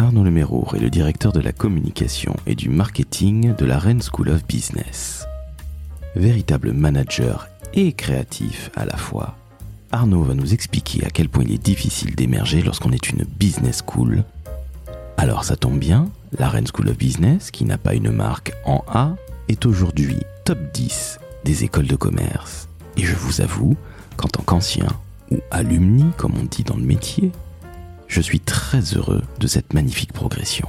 Arnaud Lemérour est le directeur de la communication et du marketing de la Rennes School of Business. Véritable manager et créatif à la fois, Arnaud va nous expliquer à quel point il est difficile d'émerger lorsqu'on est une business school. Alors ça tombe bien, la Rennes School of Business, qui n'a pas une marque en A, est aujourd'hui top 10 des écoles de commerce. Et je vous avoue qu'en tant qu'ancien, ou alumni comme on dit dans le métier, je suis très heureux de cette magnifique progression.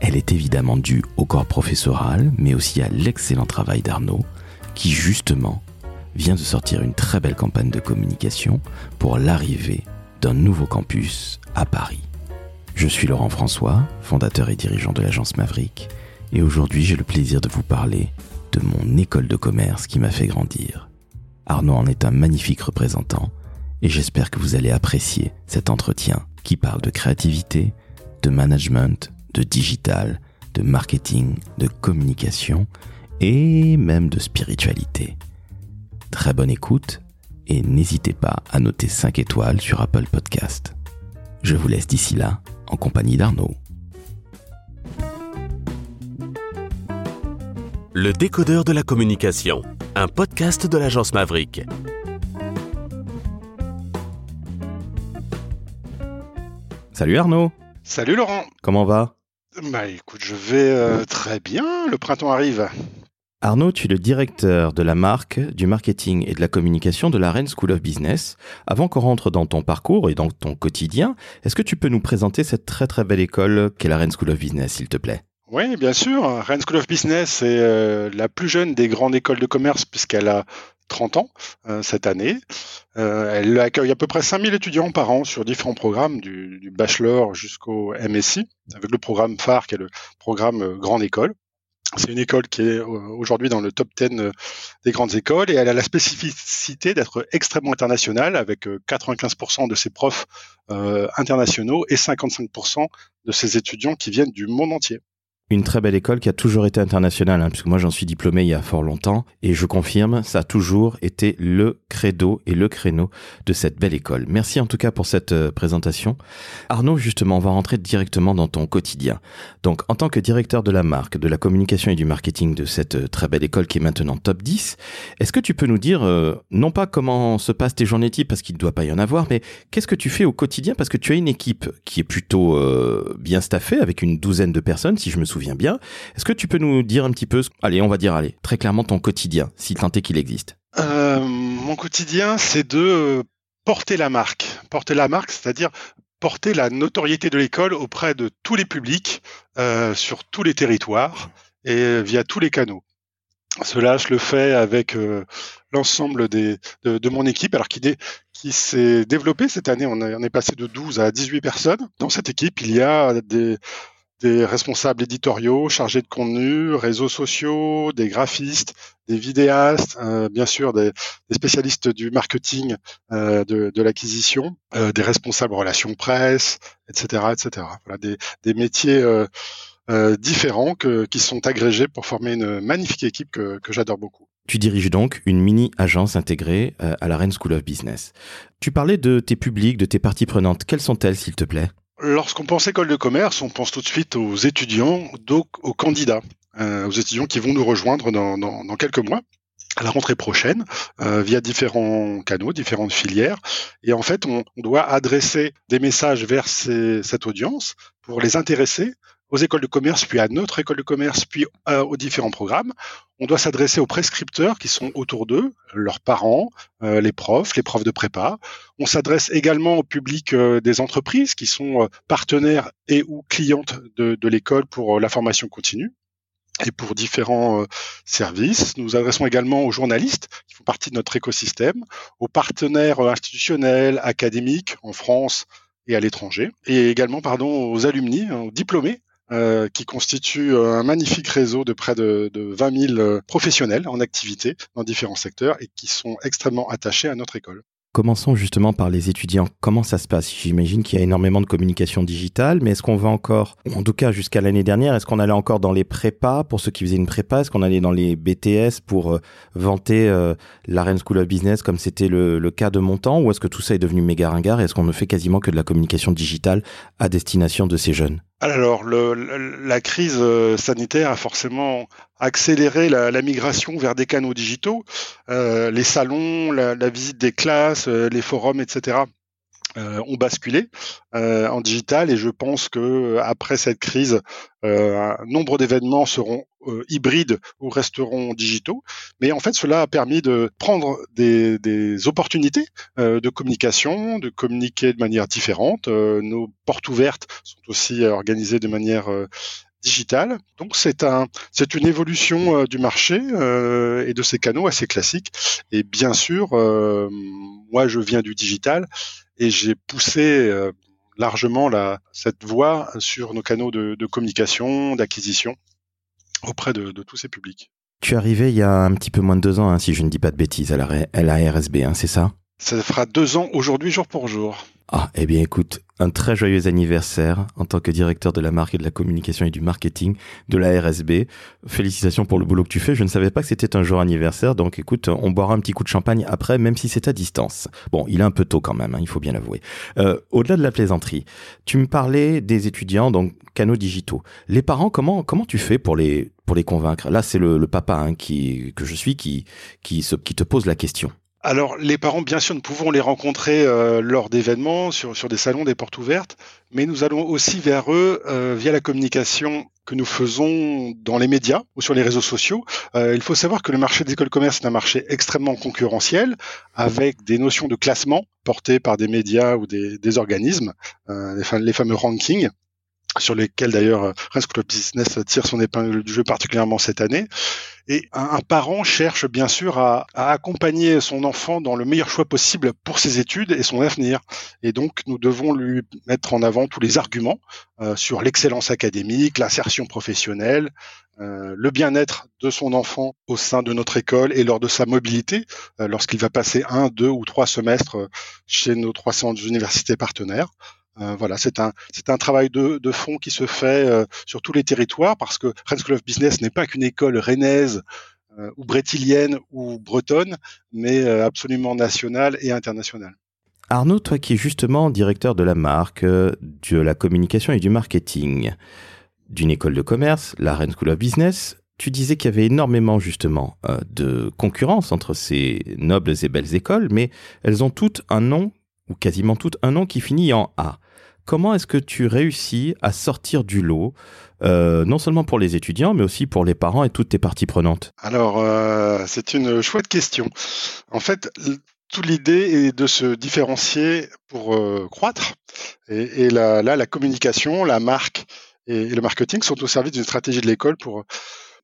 Elle est évidemment due au corps professoral, mais aussi à l'excellent travail d'Arnaud, qui justement vient de sortir une très belle campagne de communication pour l'arrivée d'un nouveau campus à Paris. Je suis Laurent François, fondateur et dirigeant de l'agence Maverick, et aujourd'hui j'ai le plaisir de vous parler de mon école de commerce qui m'a fait grandir. Arnaud en est un magnifique représentant, et j'espère que vous allez apprécier cet entretien qui parle de créativité, de management, de digital, de marketing, de communication et même de spiritualité. Très bonne écoute et n'hésitez pas à noter 5 étoiles sur Apple Podcast. Je vous laisse d'ici là en compagnie d'Arnaud. Le décodeur de la communication, un podcast de l'agence Maverick. Salut Arnaud, Salut Laurent. comment va? Bah écoute, je vais euh, très bien. Le printemps arrive. Arnaud, tu es le directeur de la marque, du marketing et de la communication de la Rennes School of Business. Avant qu'on rentre dans ton parcours et dans ton quotidien, est-ce que tu peux nous présenter cette très très belle école qu'est la Rennes School of Business, s'il te plaît? Oui, bien sûr. Rennes School of Business est euh, la plus jeune des grandes écoles de commerce puisqu'elle a 30 ans euh, cette année. Euh, elle accueille à peu près 5000 étudiants par an sur différents programmes, du, bachelor jusqu'au MSI, avec le programme phare qui est le programme euh, Grande École. C'est une école qui est aujourd'hui dans le top 10 euh, des grandes écoles et elle a la spécificité d'être extrêmement internationale avec euh, 95% de ses profs internationaux et 55% de ses étudiants qui viennent du monde entier. Une très belle école qui a toujours été internationale, hein, puisque moi j'en suis diplômé il y a fort longtemps, et je confirme, ça a toujours été le credo et le créneau de cette belle école. Merci en tout cas pour cette euh, présentation. Arnaud, justement, on va rentrer directement dans ton quotidien. Donc, en tant que directeur de la marque, de la communication et du marketing de cette euh, très belle école qui est maintenant top 10, est-ce que tu peux nous dire, euh, non pas comment se passent tes journées types, parce qu'il ne doit pas y en avoir, mais qu'est-ce que tu fais au quotidien? Parce que tu as une équipe qui est plutôt bien staffée, avec une douzaine de personnes, si je me souviens bien. Est-ce que tu peux nous dire un petit peu, allez, on va dire, allez, très clairement ton quotidien, si tant est qu'il existe Euh, mon quotidien, c'est de euh, porter la marque. Porter la marque, c'est-à-dire porter la notoriété de l'école auprès de tous les publics, euh, sur tous les territoires et via tous les canaux. Cela, je le fais avec l'ensemble de, mon équipe, alors qui, qui s'est développée cette année. On est passé de 12 à 18 personnes. Dans cette équipe, il y a des, des responsables éditoriaux, chargés de contenu, réseaux sociaux, des graphistes, des vidéastes, euh, bien sûr des, spécialistes du marketing, euh, de, l'acquisition, euh, des responsables relations presse, etc., etc. Voilà des, métiers différents qui sont agrégés pour former une magnifique équipe que, que j'adore beaucoup. Tu diriges donc une mini-agence intégrée à la Rennes School of Business. Tu parlais de tes publics, de tes parties prenantes. Quelles sont-elles, s'il te plaît? Lorsqu'on pense école de commerce, on pense tout de suite aux étudiants, donc aux candidats, euh, aux étudiants qui vont nous rejoindre dans, quelques mois à la rentrée prochaine euh, via différents canaux, différentes filières. Et en fait, on, doit adresser des messages vers cette audience pour les intéresser aux écoles de commerce, puis à notre école de commerce, puis euh, aux différents programmes. On doit s'adresser aux prescripteurs qui sont autour d'eux, leurs parents, euh, les profs, les profs de prépa. On s'adresse également au public euh, des entreprises qui sont partenaires et ou clientes de, l'école pour la formation continue et pour différents services. Nous adressons également aux journalistes qui font partie de notre écosystème, aux partenaires institutionnels, académiques en France et à l'étranger, et également pardon aux alumni, aux diplômés euh, qui constituent euh, un magnifique réseau de près de, de 20 000 euh, professionnels en activité dans différents secteurs et qui sont extrêmement attachés à notre école. Commençons justement par les étudiants. Comment ça se passe? J'imagine qu'il y a énormément de communication digitale, mais est-ce qu'on va encore, en tout cas jusqu'à l'année dernière, est-ce qu'on allait encore dans les prépas? Pour ceux qui faisaient une prépa Est-ce qu'on allait dans les BTS pour vanter euh, School of Business comme c'était le, le cas de mon temps? Ou est-ce que tout ça est devenu méga ringard et est-ce qu'on ne fait quasiment que de la communication digitale à destination de ces jeunes? Alors, le, la crise euh, sanitaire a forcément accéléré la, migration vers des canaux digitaux, euh, les salons, la, la, visite des classes, euh, les forums, etc. Euh, ont basculé euh, en digital et je pense que après cette crise, euh, nombre d'événements seront hybrides ou resteront digitaux. Mais en fait, cela a permis de prendre des, des opportunités de communication, de communiquer de manière différente. nos portes ouvertes sont aussi organisées de manière digitale. Donc c'est un, c'est une évolution du marché et de ces canaux assez classiques. Et bien sûr, moi je viens du digital et j'ai poussé euh, largement la, cette voie sur nos canaux de, communication, d'acquisition auprès de, tous ces publics. Tu es arrivé il y a un petit peu moins de deux ans, hein, si je ne dis pas de bêtises, à la, à la RSB, hein, c'est ça? Ça fera deux ans aujourd'hui, jour pour jour. Ah, eh bien écoute, un très joyeux anniversaire en tant que directeur de la marque et de la communication et du marketing de la RSB. Félicitations pour le boulot que tu fais. Je ne savais pas que c'était un jour anniversaire, donc écoute, on boira un petit coup de champagne après, même si c'est à distance. Bon, il est un peu tôt quand même, hein, il faut bien l'avouer. Euh, Au-delà de la plaisanterie, tu me parlais des étudiants, donc canaux digitaux. Les parents, comment comment tu fais pour les pour les convaincre? Là, c'est le, le, papa hein, qui que je suis qui qui, se, qui te pose la question. Alors, les parents, bien sûr, nous pouvons les rencontrer euh, lors d'événements, sur, des salons, des portes ouvertes, mais nous allons aussi vers eux euh, via la communication que nous faisons dans les médias ou sur les réseaux sociaux. Euh, il faut savoir que le marché des écoles de commerce est un marché extrêmement concurrentiel, avec des notions de classement portées par des médias ou des, organismes, les fameux rankings sur lesquels d'ailleurs School of Business tire son épingle du jeu particulièrement cette année. Et un, parent cherche bien sûr à, accompagner son enfant dans le meilleur choix possible pour ses études et son avenir. Et donc nous devons lui mettre en avant tous les arguments euh, sur l'excellence académique, l'insertion professionnelle, euh, le bien-être de son enfant au sein de notre école et lors de sa mobilité, euh, lorsqu'il va passer un, deux ou trois semestres chez nos 300 universités partenaires. Euh, voilà, c'est un c'est un travail de, fond qui se fait euh, sur tous les territoires parce que Rennes School of Business n'est pas qu'une école rennaise euh, ou brétilienne ou bretonne, mais absolument nationale et internationale. Arnaud, toi qui es justement directeur de la marque, de la communication et du marketing d'une école de commerce, la Rennes School of Business, tu disais qu'il y avait énormément justement de concurrence entre ces nobles et belles écoles, mais elles ont toutes un nom ou quasiment toutes un nom qui finit en A. Comment est-ce que tu réussis à sortir du lot, euh, non seulement pour les étudiants, mais aussi pour les parents et toutes tes parties prenantes? Alors, euh, c'est une chouette question. En fait, toute l'idée est de se différencier pour euh, croître. Et, et là, la communication, la marque et, le marketing sont au service d'une stratégie de l'école pour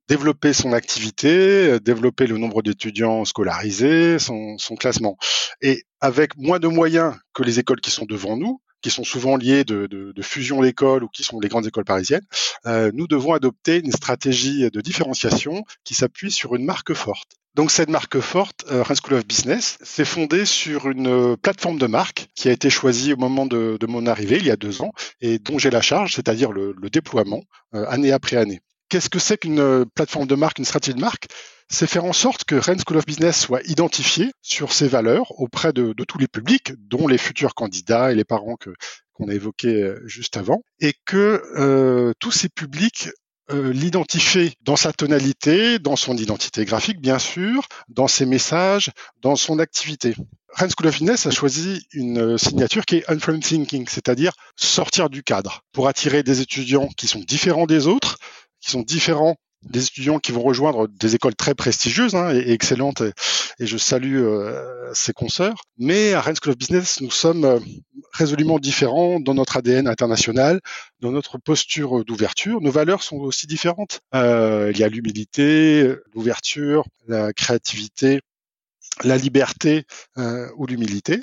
développer son activité, développer le nombre d'étudiants scolarisés, son, son, classement. Et avec moins de moyens que les écoles qui sont devant nous, qui sont souvent liées de, de, de fusion d'écoles ou qui sont les grandes écoles parisiennes, euh, nous devons adopter une stratégie de différenciation qui s'appuie sur une marque forte. Donc cette marque forte, euh, School of Business, s'est fondée sur une euh, plateforme de marque qui a été choisie au moment de, de mon arrivée, il y a deux ans, et dont j'ai la charge, c'est-à-dire le, le, déploiement, euh, année après année. Qu'est-ce que c'est qu'une euh, plateforme de marque, une stratégie de marque? C'est faire en sorte que Rennes School of Business soit identifié sur ses valeurs auprès de, tous les publics, dont les futurs candidats et les parents que qu'on a évoqués euh, juste avant, et que euh, tous ces publics euh, l'identifient dans sa tonalité, dans son identité graphique bien sûr, dans ses messages, dans son activité. Rennes School of Business a choisi une signature qui est Unframe Thinking, c'est-à-dire sortir du cadre pour attirer des étudiants qui sont différents des autres, qui sont différents des étudiants qui vont rejoindre des écoles très prestigieuses hein, et, excellentes, et, je salue euh, ces consoeurs. Mais à Rennes School of Business, nous sommes euh, résolument différents dans notre ADN international, dans notre posture d'ouverture. Nos valeurs sont aussi différentes. Euh, il y a l'humilité, l'ouverture, la créativité, la liberté euh, ou l'humilité.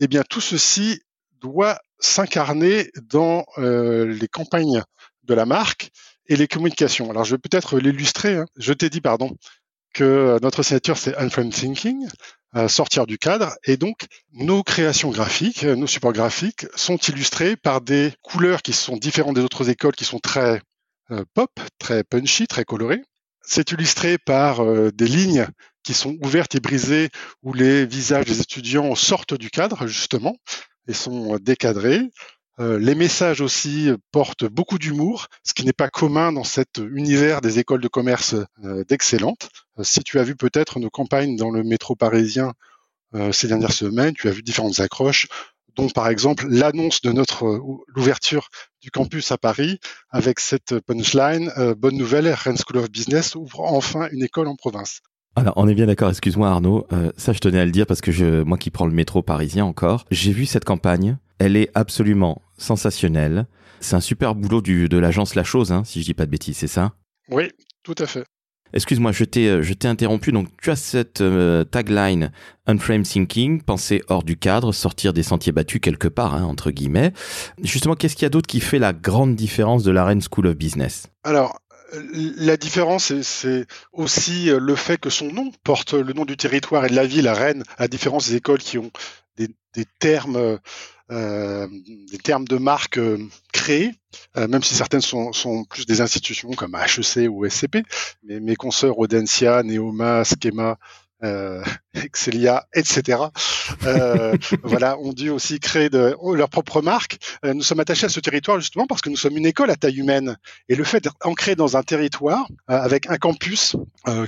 Eh bien, tout ceci doit s'incarner dans les campagnes de la marque et les communications. Alors, je vais peut-être l'illustrer. Hein. Je t'ai dit, pardon, que notre signature, c'est Unframe Thinking, euh, sortir du cadre. Et donc, nos créations graphiques, nos supports graphiques sont illustrés par des couleurs qui sont différentes des autres écoles, qui sont très euh, pop, très punchy, très colorées. C'est illustré par euh, des lignes qui sont ouvertes et brisées, où les visages des étudiants sortent du cadre, justement, et sont décadrés. Les messages aussi portent beaucoup d'humour, ce qui n'est pas commun dans cet univers des écoles de commerce d'excellentes. si tu as vu peut-être nos campagnes dans le métro parisien ces dernières semaines, tu as vu différentes accroches dont par exemple l'annonce de notre l'ouverture du campus à Paris avec cette punchline bonne nouvelle Rennes School of Business ouvre enfin une école en province. Alors, on est bien d'accord, excuse-moi Arnaud, euh, ça je tenais à le dire parce que moi qui prends le métro parisien encore, j'ai vu cette campagne, elle est absolument sensationnelle. C'est un super boulot du, de l'agence La Chose, hein, si je dis pas de bêtises, c'est ça? Oui, tout à fait. Excuse-moi, je t'ai, euh, je t'ai interrompu. Donc, tu as cette euh, tagline Unframe Thinking, penser hors du cadre, sortir des sentiers battus quelque part, hein, entre guillemets. Justement, qu'est-ce qu'il y a d'autre qui fait la grande différence de la Rennes School of Business? Alors, la différence, c'est aussi euh, le fait que son nom porte le nom du territoire et de la ville à Rennes, à différence des écoles qui ont des, termes, euh, des termes de marque euh, créés, même si certaines sont, plus des institutions comme HEC ou SCP. Mais mes consoeurs Audencia, Neoma, Schema, euh, Excelia, etc. Euh, voilà, ont dû aussi créer de, oh, leur propre marque. Euh, nous sommes attachés à ce territoire justement parce que nous sommes une école à taille humaine. Et le fait d'être ancré dans un territoire euh, avec un campus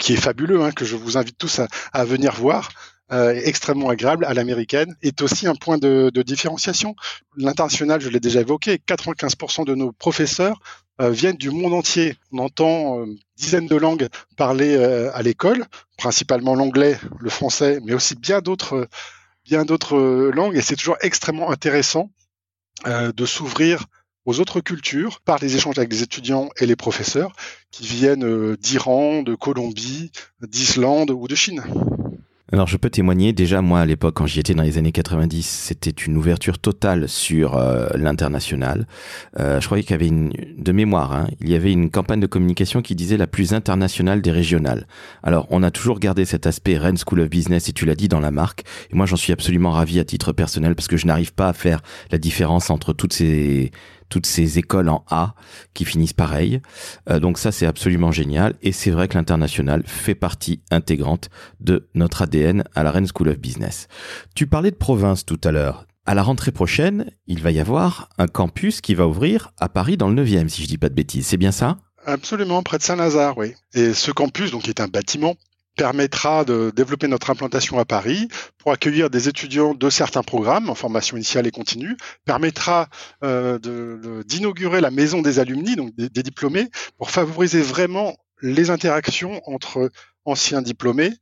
qui est fabuleux, hein, que je vous invite tous à, à venir voir, euh, extrêmement agréable à l'américaine, est aussi un point de, de différenciation. L'international, je l'ai déjà évoqué, 95% de nos professeurs euh, viennent du monde entier. On entend euh, dizaines de langues parlées euh, à l'école, principalement l'anglais, le français, mais aussi bien d'autres bien d'autres langues. Et c'est toujours extrêmement intéressant de s'ouvrir aux autres cultures par les échanges avec les étudiants et les professeurs qui viennent d'Iran, de Colombie, d'Islande ou de Chine. Alors je peux témoigner, déjà moi à l'époque quand j'y étais dans les années 90, c'était une ouverture totale sur euh, l'international. Euh, je croyais qu'il y avait une, de mémoire, hein, il y avait une campagne de communication qui disait la plus internationale des régionales. Alors on a toujours gardé cet aspect Rennes School of Business et tu l'as dit dans la marque. Et moi j'en suis absolument ravi à titre personnel parce que je n'arrive pas à faire la différence entre toutes ces toutes ces écoles en A qui finissent pareil. Euh, donc ça, c'est absolument génial. Et c'est vrai que l'international fait partie intégrante de notre ADN à la Rennes School of Business. Tu parlais de province tout à l'heure. À la rentrée prochaine, il va y avoir un campus qui va ouvrir à Paris dans le 9e, si je dis pas de bêtises. C'est bien ça? Absolument, près de Saint-Lazare, oui. Et ce campus, donc, est un bâtiment permettra de développer notre implantation à Paris pour accueillir des étudiants de certains programmes en formation initiale et continue, permettra euh, d'inaugurer la maison des alumni, donc des, diplômés, pour favoriser vraiment les interactions entre anciens diplômés,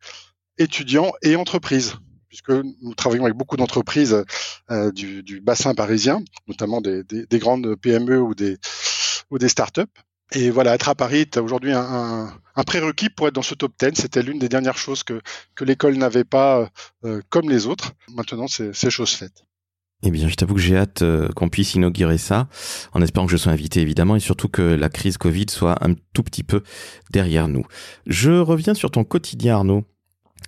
étudiants et entreprises puisque nous travaillons avec beaucoup d'entreprises euh, du, bassin parisien, notamment des, des, des, grandes PME ou des startups. Et voilà, être à Paris, tu as aujourd'hui un, prérequis pour être dans ce top 10. C'était l'une des dernières choses que, l'école n'avait pas euh, comme les autres. Maintenant, c'est chose faite. Eh bien, je t'avoue que j'ai hâte euh, qu'on puisse inaugurer ça, en espérant que je sois invité évidemment, et surtout que la crise Covid soit un tout petit peu derrière nous. Je reviens sur ton quotidien, Arnaud.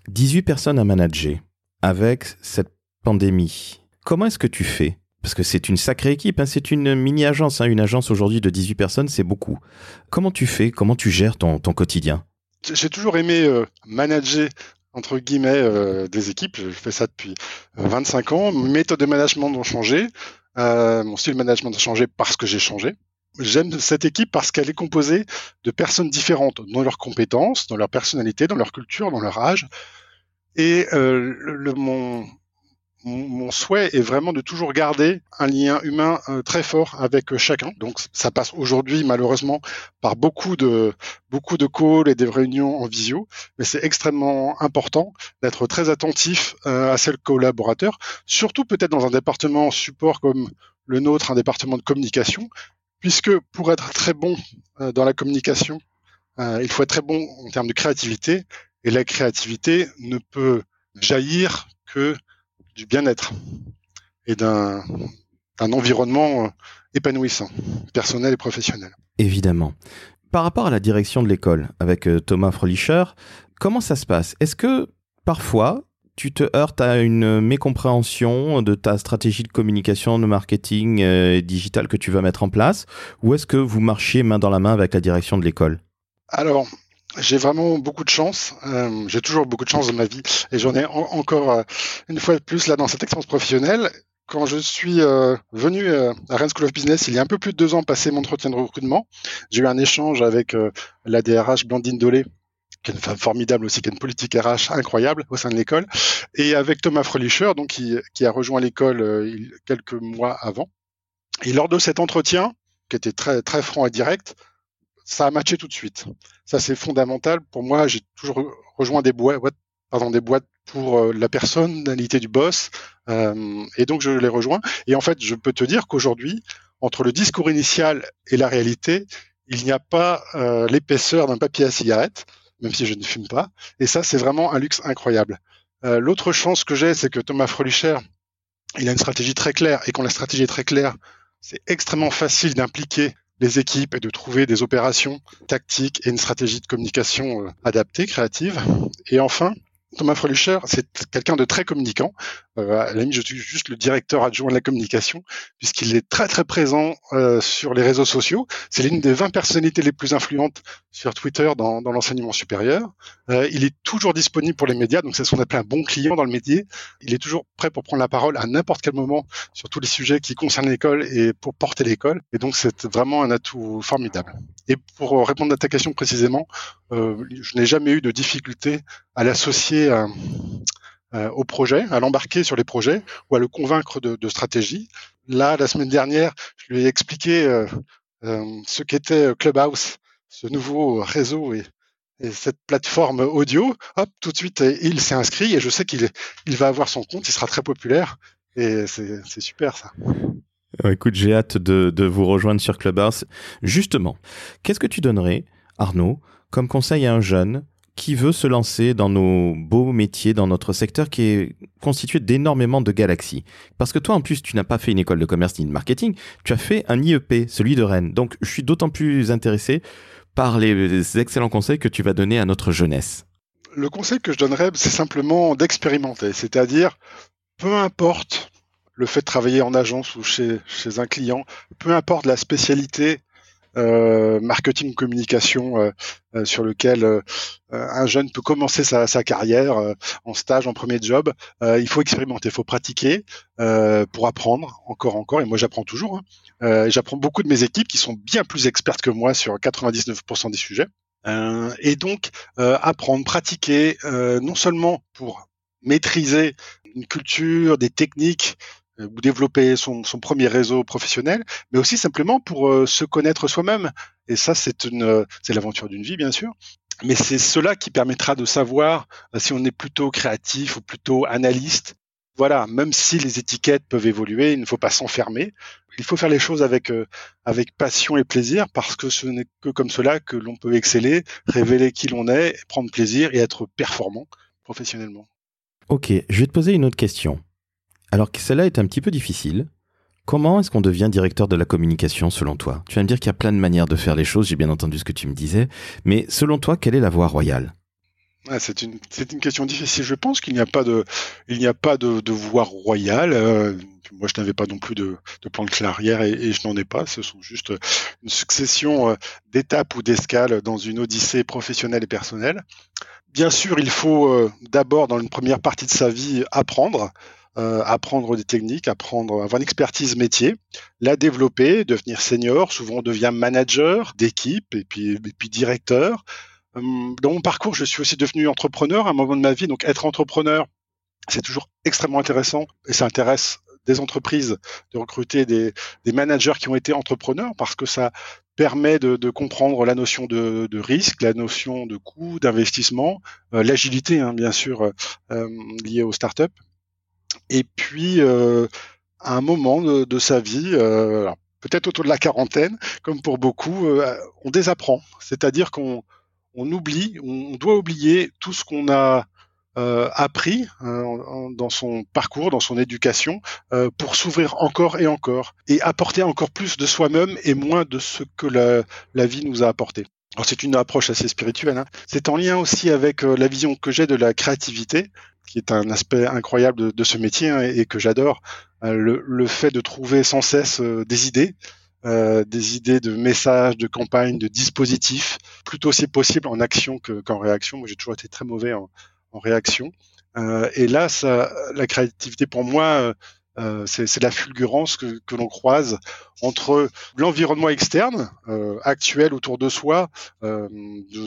18 personnes à manager avec cette pandémie. Comment est-ce que tu fais parce que c'est une sacrée équipe, hein. c'est une mini-agence. Hein. Une agence aujourd'hui de 18 personnes, c'est beaucoup. Comment tu fais? Comment tu gères ton, quotidien? J'ai toujours aimé euh, manager entre guillemets euh, des équipes. Je fais ça depuis 25 euh, ans. Mes méthodes de management ont changé. mon style de management a changé parce que j'ai changé. J'aime cette équipe parce qu'elle est composée de personnes différentes dans leurs compétences, dans leur personnalité, dans leur culture, dans leur âge. Et le, mon, mon souhait est vraiment de toujours garder un lien humain euh, très fort avec euh, chacun. Donc ça passe aujourd'hui malheureusement par beaucoup de beaucoup de calls et des réunions en visio, mais c'est extrêmement important d'être très attentif euh, à ces collaborateurs, surtout peut-être dans un département support comme le nôtre, un département de communication, puisque pour être très bon dans la communication, il faut être très bon en termes de créativité, et la créativité ne peut jaillir que du bien-être et d'un environnement euh, épanouissant, personnel et professionnel. Évidemment. Par rapport à la direction de l'école avec euh, Thomas Frölicher, comment ça se passe? Est-ce que parfois tu te heurtes à une mécompréhension de ta stratégie de communication, de marketing euh, digital que tu vas mettre en place? Ou est-ce que vous marchiez main dans la main avec la direction de l'école? Alors, j'ai vraiment beaucoup de chance. Euh, j'ai toujours beaucoup de chance dans ma vie et j'en ai encore euh, une fois de plus là dans cette expérience professionnelle quand je suis euh, venu à Rennes School of Business il y a un peu plus de deux ans, passer mon entretien de recrutement, j'ai eu un échange avec la DRH Blandine Dolé, qui est une femme formidable aussi, qui a une politique RH incroyable au sein de l'école, et avec Thomas Frölicher, donc qui, qui a rejoint l'école quelques mois avant. Et lors de cet entretien, qui était très très franc et direct, ça a matché tout de suite. Ça c'est fondamental pour moi. J'ai toujours rejoint des boîtes, pardon, des boîtes pour euh, la personnalité du boss. Euh, et donc, je l'ai rejoint. Et en fait, je peux te dire qu'aujourd'hui, entre le discours initial et la réalité, il n'y a pas euh, l'épaisseur d'un papier à cigarette, même si je ne fume pas. Et ça, c'est vraiment un luxe incroyable. L'autre chance que j'ai, c'est que Thomas Frölicher, il a une stratégie très claire. Et quand la stratégie est très claire, c'est extrêmement facile d'impliquer les équipes et de trouver des opérations tactiques et une stratégie de communication adaptée, créative. Et enfin, Thomas Frölicher, c'est quelqu'un de très communicant. Euh, à la je suis juste le directeur adjoint de la communication, puisqu'il est très très présent euh, sur les réseaux sociaux. C'est l'une des 20 personnalités les plus influentes sur Twitter dans, dans l'enseignement supérieur. Euh, il est toujours disponible pour les médias, donc c'est ce qu'on appelle un bon client dans le métier. Il est toujours prêt pour prendre la parole à n'importe quel moment sur tous les sujets qui concernent l'école et pour porter l'école. Et donc c'est vraiment un atout formidable. Et pour répondre à ta question précisément, euh, je n'ai jamais eu de difficulté à l'associer à, euh, au projet, à l'embarquer sur les projets ou à le convaincre de, stratégie. Là, la semaine dernière, je lui ai expliqué euh, euh ce qu'était Clubhouse, ce nouveau réseau et, et, cette plateforme audio. Hop, tout de suite, il s'est inscrit et je sais qu'il il va avoir son compte, il sera très populaire et c'est super ça. Écoute, j'ai hâte de vous rejoindre sur Clubhouse. Justement, qu'est-ce que tu donnerais, Arnaud, comme conseil à un jeune qui veut se lancer dans nos beaux métiers, dans notre secteur qui est constitué d'énormément de galaxies. Parce que toi, en plus, tu n'as pas fait une école de commerce ni de marketing, tu as fait un IEP, celui de Rennes. Donc, je suis d'autant plus intéressé par les excellents conseils que tu vas donner à notre jeunesse. Le conseil que je donnerais, c'est simplement d'expérimenter. C'est-à-dire, peu importe le fait de travailler en agence ou chez, chez un client, peu importe la spécialité euh, marketing communication euh, euh, sur lequel un jeune peut commencer sa, carrière en stage, en premier job. il faut expérimenter, il faut pratiquer pour apprendre encore, encore. Et moi, j'apprends toujours. Hein. j'apprends beaucoup de mes équipes qui sont bien plus expertes que moi sur 99% des sujets. et donc, apprendre, pratiquer, non seulement pour maîtriser une culture, des techniques, euh, ou développer son, son, premier réseau professionnel, mais aussi simplement pour euh, se connaître soi-même. Et ça, c'est une, euh, c'est l'aventure d'une vie, bien sûr. Mais c'est cela qui permettra de savoir si on est plutôt créatif ou plutôt analyste. Voilà, même si les étiquettes peuvent évoluer, il ne faut pas s'enfermer. Il faut faire les choses avec avec passion et plaisir parce que ce n'est que comme cela que l'on peut exceller, révéler qui l'on est, prendre plaisir et être performant professionnellement. Ok, je vais te poser une autre question. Alors que cela est un petit peu difficile. Comment est-ce qu'on devient directeur de la communication selon toi? Tu vas me dire qu'il y a plein de manières de faire les choses, j'ai bien entendu ce que tu me disais, mais selon toi, quelle est la voie royale? C'est une, une question difficile. Je pense qu'il n'y a pas de, il n'y a pas de, voie royale. Euh, moi, je n'avais pas non plus de, plan de carrière et, et je n'en ai pas. Ce sont juste une succession euh, d'étapes ou d'escales dans une odyssée professionnelle et personnelle. Bien sûr, il faut euh, d'abord, dans une première partie de sa vie, apprendre. Euh, apprendre des techniques, apprendre, avoir une expertise métier, la développer, devenir senior. Souvent, on devient manager d'équipe et puis, directeur. Hum, dans mon parcours, je suis aussi devenu entrepreneur à un moment de ma vie. Donc, être entrepreneur, c'est toujours extrêmement intéressant et ça intéresse des entreprises de recruter des, managers qui ont été entrepreneurs parce que ça permet de, comprendre la notion de, de, risque, la notion de coût, d'investissement, euh, l'agilité, hein, bien sûr, euh, liée aux startups. Et puis, euh, à un moment de, sa vie, euh, peut-être autour de la quarantaine, comme pour beaucoup, euh, on désapprend. C'est-à-dire qu'on on oublie, on doit oublier tout ce qu'on a appris dans son parcours, dans son éducation, pour s'ouvrir encore et encore et apporter encore plus de soi-même et moins de ce que la, vie nous a apporté. C'est une approche assez spirituelle. Hein. C'est en lien aussi avec la vision que j'ai de la créativité qui est un aspect incroyable de, ce métier hein, et, que j'adore, euh, le, fait de trouver sans cesse euh, des idées, euh, des idées de messages, de campagnes, de dispositifs, plutôt si possible en action qu'en réaction. Moi, j'ai toujours été très mauvais en, réaction. et là, ça, la créativité pour moi Euh, c'est la fulgurance que, que l'on croise entre l'environnement externe euh, actuel autour de soi, euh,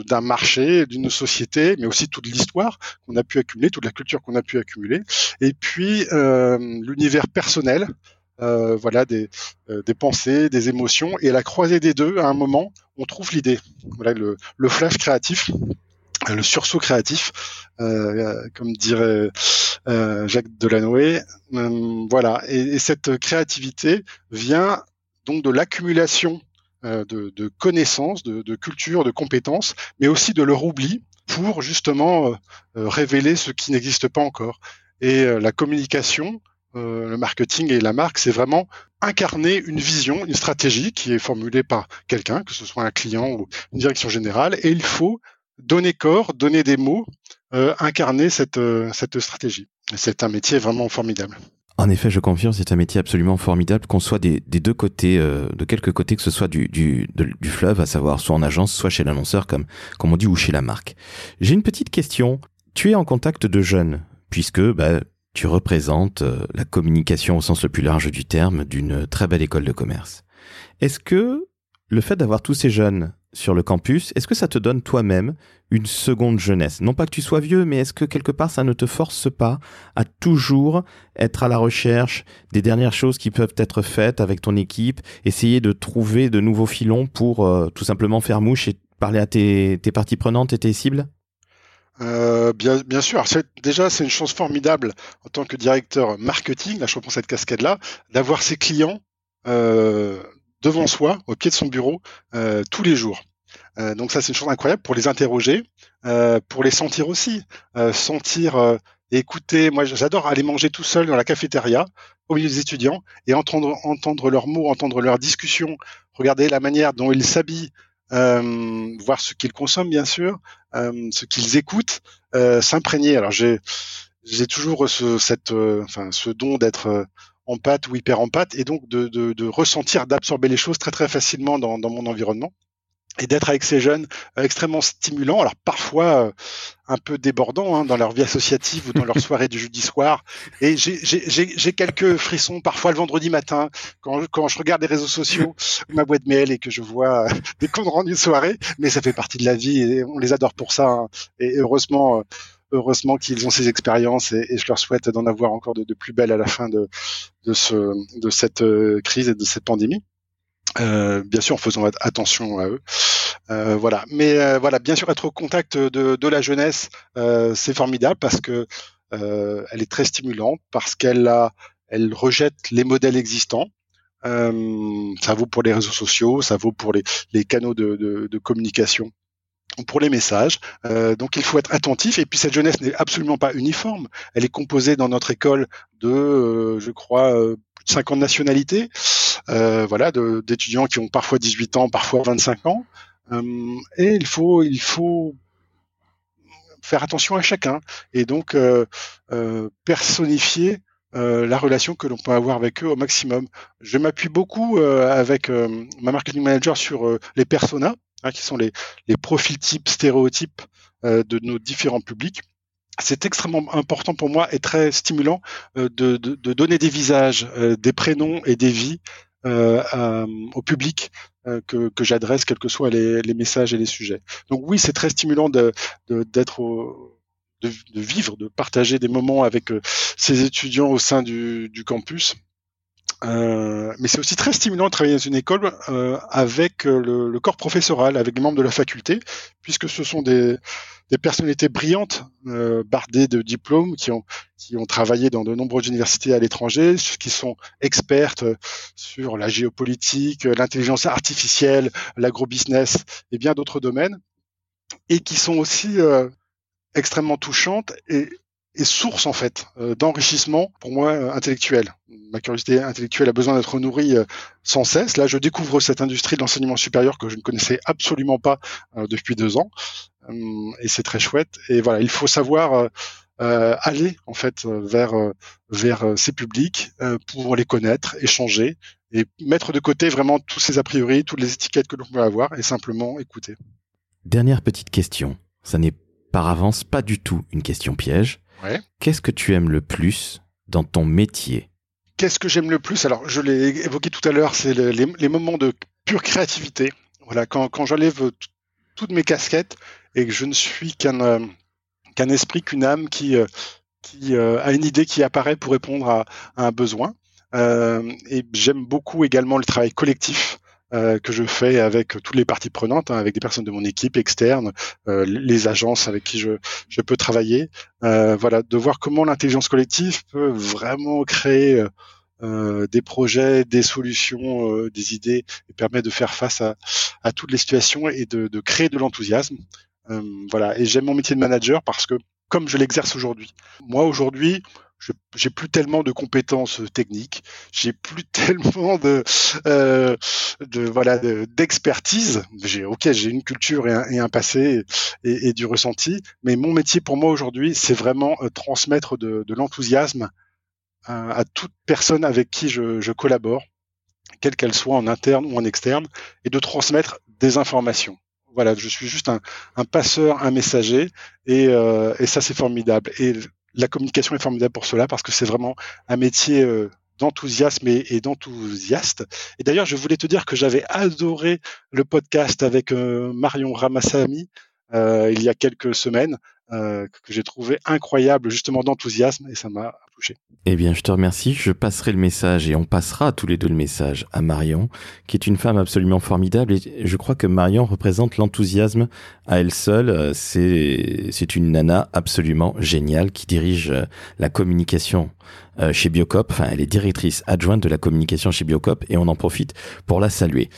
d'un marché, d'une société, mais aussi toute l'histoire qu'on a pu accumuler, toute la culture qu'on a pu accumuler, et puis euh, l'univers personnel. Euh, voilà des, euh, des pensées, des émotions, et à la croisée des deux, à un moment, on trouve l'idée. Voilà le, le flash créatif le sursaut créatif, comme dirait Jacques Delanoë. Euh, voilà, et, et, cette créativité vient donc de l'accumulation euh, de, connaissances, de, de, culture, de compétences, mais aussi de leur oubli pour justement euh, révéler ce qui n'existe pas encore. Et euh, la communication, le marketing et la marque, c'est vraiment incarner une vision, une stratégie qui est formulée par quelqu'un, que ce soit un client ou une direction générale, et il faut donner corps, donner des mots, euh, incarner cette, euh, cette stratégie. C'est un métier vraiment formidable. En effet, je confirme, c'est un métier absolument formidable, qu'on soit des, des, deux côtés, euh, de quelques côtés, que ce soit du, du, du fleuve, à savoir soit en agence, soit chez l'annonceur, comme, comme on dit, ou chez la marque. J'ai une petite question. Tu es en contact de jeunes, puisque bah, tu représentes la communication au sens le plus large du terme d'une très belle école de commerce. Est-ce que le fait d'avoir tous ces jeunes sur le campus, est-ce que ça te donne toi-même une seconde jeunesse? Non pas que tu sois vieux, mais est-ce que quelque part ça ne te force pas à toujours être à la recherche des dernières choses qui peuvent être faites avec ton équipe, essayer de trouver de nouveaux filons pour euh, tout simplement faire mouche et parler à tes, parties prenantes et tes cibles? Euh, bien, sûr. Déjà, c'est une chance formidable en tant que directeur marketing, là je reprends cette casquette-là, d'avoir ses clients euh, devant soi, au pied de son bureau, euh, tous les jours. Euh, donc ça, c'est une chose incroyable pour les interroger, euh, pour les sentir aussi, sentir et écouter. Moi, j'adore aller manger tout seul dans la cafétéria au milieu des étudiants et entendre leurs mots, entendre leurs discussions, regarder la manière dont ils s'habillent, voir ce qu'ils consomment bien sûr, ce qu'ils écoutent, s'imprégner. Alors j'ai toujours ce don d'être en pâte ou hyper en pâte et donc de, de, de ressentir, d'absorber les choses très très facilement dans, dans mon environnement et d'être avec ces jeunes euh, extrêmement stimulants, alors parfois euh, un peu débordants hein, dans leur vie associative ou dans leur soirée du jeudi soir. Et j'ai quelques frissons parfois le vendredi matin quand, quand je regarde les réseaux sociaux, ma boîte mail et que je vois euh, des comptes rendus de soirée, mais ça fait partie de la vie et on les adore pour ça. Hein. Et heureusement, euh, heureusement qu'ils ont ces expériences et, je leur souhaite d'en avoir encore de, plus belles à la fin de, de, ce, de cette euh, crise et de cette pandémie. Euh, bien sûr en faisant attention à eux. Euh, voilà. Mais euh, voilà, bien sûr, être au contact de, de la jeunesse, euh, c'est formidable parce que euh, elle est très stimulante, parce qu'elle a, elle rejette les modèles existants. ça vaut pour les réseaux sociaux, ça vaut pour les, les canaux de, de, de communication pour les messages. Euh, donc il faut être attentif. Et puis cette jeunesse n'est absolument pas uniforme. Elle est composée dans notre école de, euh, je crois, euh, plus de 50 nationalités. Euh, voilà, d'étudiants qui ont parfois 18 ans, parfois 25 ans. Et il faut, il faut faire attention à chacun. Et donc personnifier la relation que l'on peut avoir avec eux au maximum. Je m'appuie beaucoup avec ma marketing manager sur les personas qui sont les, profils types, stéréotypes euh, de nos différents publics. C'est extrêmement important pour moi et très stimulant euh, de, donner des visages, euh, des prénoms et des vies au public que, j'adresse, quels que soient les, messages et les sujets. Donc oui, c'est très stimulant de, d'être de, vivre, de partager des moments avec ces étudiants au sein du campus. Euh, mais c'est aussi très stimulant de travailler dans une école euh, avec euh, le, le, corps professoral, avec les membres de la faculté, puisque ce sont des, des personnalités brillantes, euh, bardées de diplômes, qui ont, qui ont travaillé dans de nombreuses universités à l'étranger, qui sont expertes sur la géopolitique, l'intelligence artificielle, l'agrobusiness et bien d'autres domaines, et qui sont aussi euh, extrêmement touchantes et et source en fait euh, d'enrichissement pour moi euh, intellectuel. Ma curiosité intellectuelle a besoin d'être nourrie euh, sans cesse. Là, je découvre cette industrie de l'enseignement supérieur que je ne connaissais absolument pas depuis deux ans, et c'est très chouette. Et voilà, il faut savoir aller en fait vers vers ces publics pour les connaître, échanger et mettre de côté vraiment tous ces a priori, toutes les étiquettes que l'on peut avoir et simplement écouter. Dernière petite question. Ça n'est par avance pas du tout une question piège. Ouais. Qu'est-ce que tu aimes le plus dans ton métier? Qu'est-ce que j'aime le plus? Alors, je l'ai évoqué tout à l'heure, c'est les, moments de pure créativité. Voilà, quand, quand j'enlève toutes mes casquettes et que je ne suis qu'un euh, qu'un esprit, qu'une âme qui, euh, qui euh, a une idée qui apparaît pour répondre à, à un besoin. et j'aime beaucoup également le travail collectif. Que je fais avec toutes les parties prenantes, hein, avec des personnes de mon équipe externe, les agences avec qui je, peux travailler. voilà, de voir comment l'intelligence collective peut vraiment créer euh, des projets, des solutions, euh, des idées, et permet de faire face à, toutes les situations et de, de créer de l'enthousiasme. Euh, voilà. Et j'aime mon métier de manager parce que comme je l'exerce aujourd'hui, moi aujourd'hui, j'ai plus tellement de compétences techniques, j'ai plus tellement de, euh, de voilà d'expertise. j'ai ok, j'ai une culture et un, et un passé et, et, du ressenti, mais mon métier pour moi aujourd'hui, c'est vraiment transmettre de, de l'enthousiasme à, toute personne avec qui je, je collabore, quelle qu'elle soit en interne ou en externe, et de transmettre des informations. Voilà, je suis juste un, un passeur, un messager, et, euh, et ça c'est formidable. Et la communication est formidable pour cela parce que c'est vraiment un métier euh, d'enthousiasme et, et. Et d'ailleurs, je voulais te dire que j'avais adoré le podcast avec euh, Marion Ramassami euh, il y a quelques semaines, que j'ai trouvé incroyable justement d'enthousiasme et ça m'a Eh bien, je te remercie. Je passerai le message et on passera tous les deux le message à Marion, qui est une femme absolument formidable et je crois que Marion représente l'enthousiasme à elle seule. C'est, c'est une nana absolument géniale qui dirige euh, la communication euh, chez Biocop. Enfin, elle est directrice adjointe de la communication chez Biocop et on en profite pour la saluer.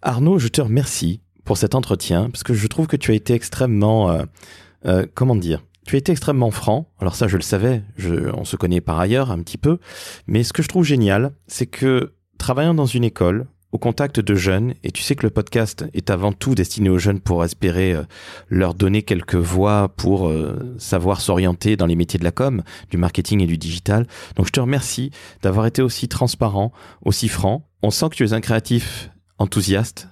Arnaud, je te remercie pour cet entretien parce que je trouve que tu as été extrêmement, euh, euh, comment dire, tu as été extrêmement franc. Alors ça, je le savais, je, on se connaît par ailleurs un petit peu, mais ce que je trouve génial, c'est que travaillant dans une école, au contact de jeunes, et tu sais que le podcast est avant tout destiné aux jeunes pour espérer euh, leur donner quelques voies pour savoir s'orienter dans les métiers de la com, du marketing et du digital. Donc je te remercie d'avoir été aussi transparent, aussi franc. On sent que tu es un créatif enthousiaste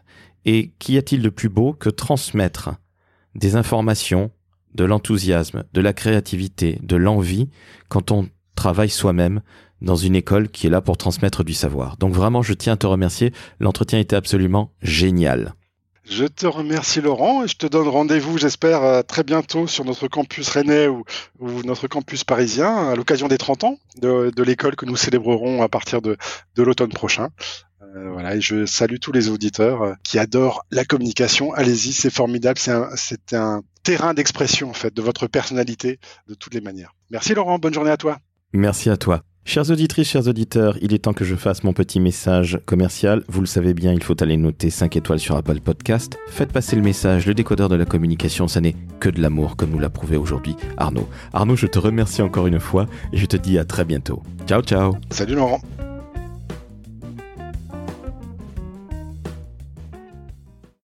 et qu'y a-t-il de plus beau que transmettre des informations, de l'enthousiasme, de la créativité, de l'envie quand on travaille soi-même dans une école qui est là pour transmettre du savoir. Donc vraiment, je tiens à te remercier. L'entretien était absolument génial. Je te remercie Laurent et je te donne rendez-vous, j'espère, euh, très bientôt sur notre campus rennais ou, notre campus parisien à l'occasion des 30 ans de, l'école que nous célébrerons à partir de l'automne prochain. Euh, voilà, et je salue tous les auditeurs euh, qui adorent la communication. Allez-y, c'est formidable. C'est un, c'est un terrain d'expression en fait de votre personnalité de toutes les manières. Merci Laurent, bonne journée à toi. Merci à toi. Chers auditrices, chers auditeurs, il est temps que je fasse mon petit message commercial. Vous le savez bien, il faut aller noter 5 étoiles sur Apple Podcast. Faites passer le message, le décodeur de la communication, ça n'est que de l'amour, comme nous l'a prouvé aujourd'hui Arnaud. Arnaud, je te remercie encore une fois et je te dis à très bientôt. Ciao, ciao. Salut Laurent.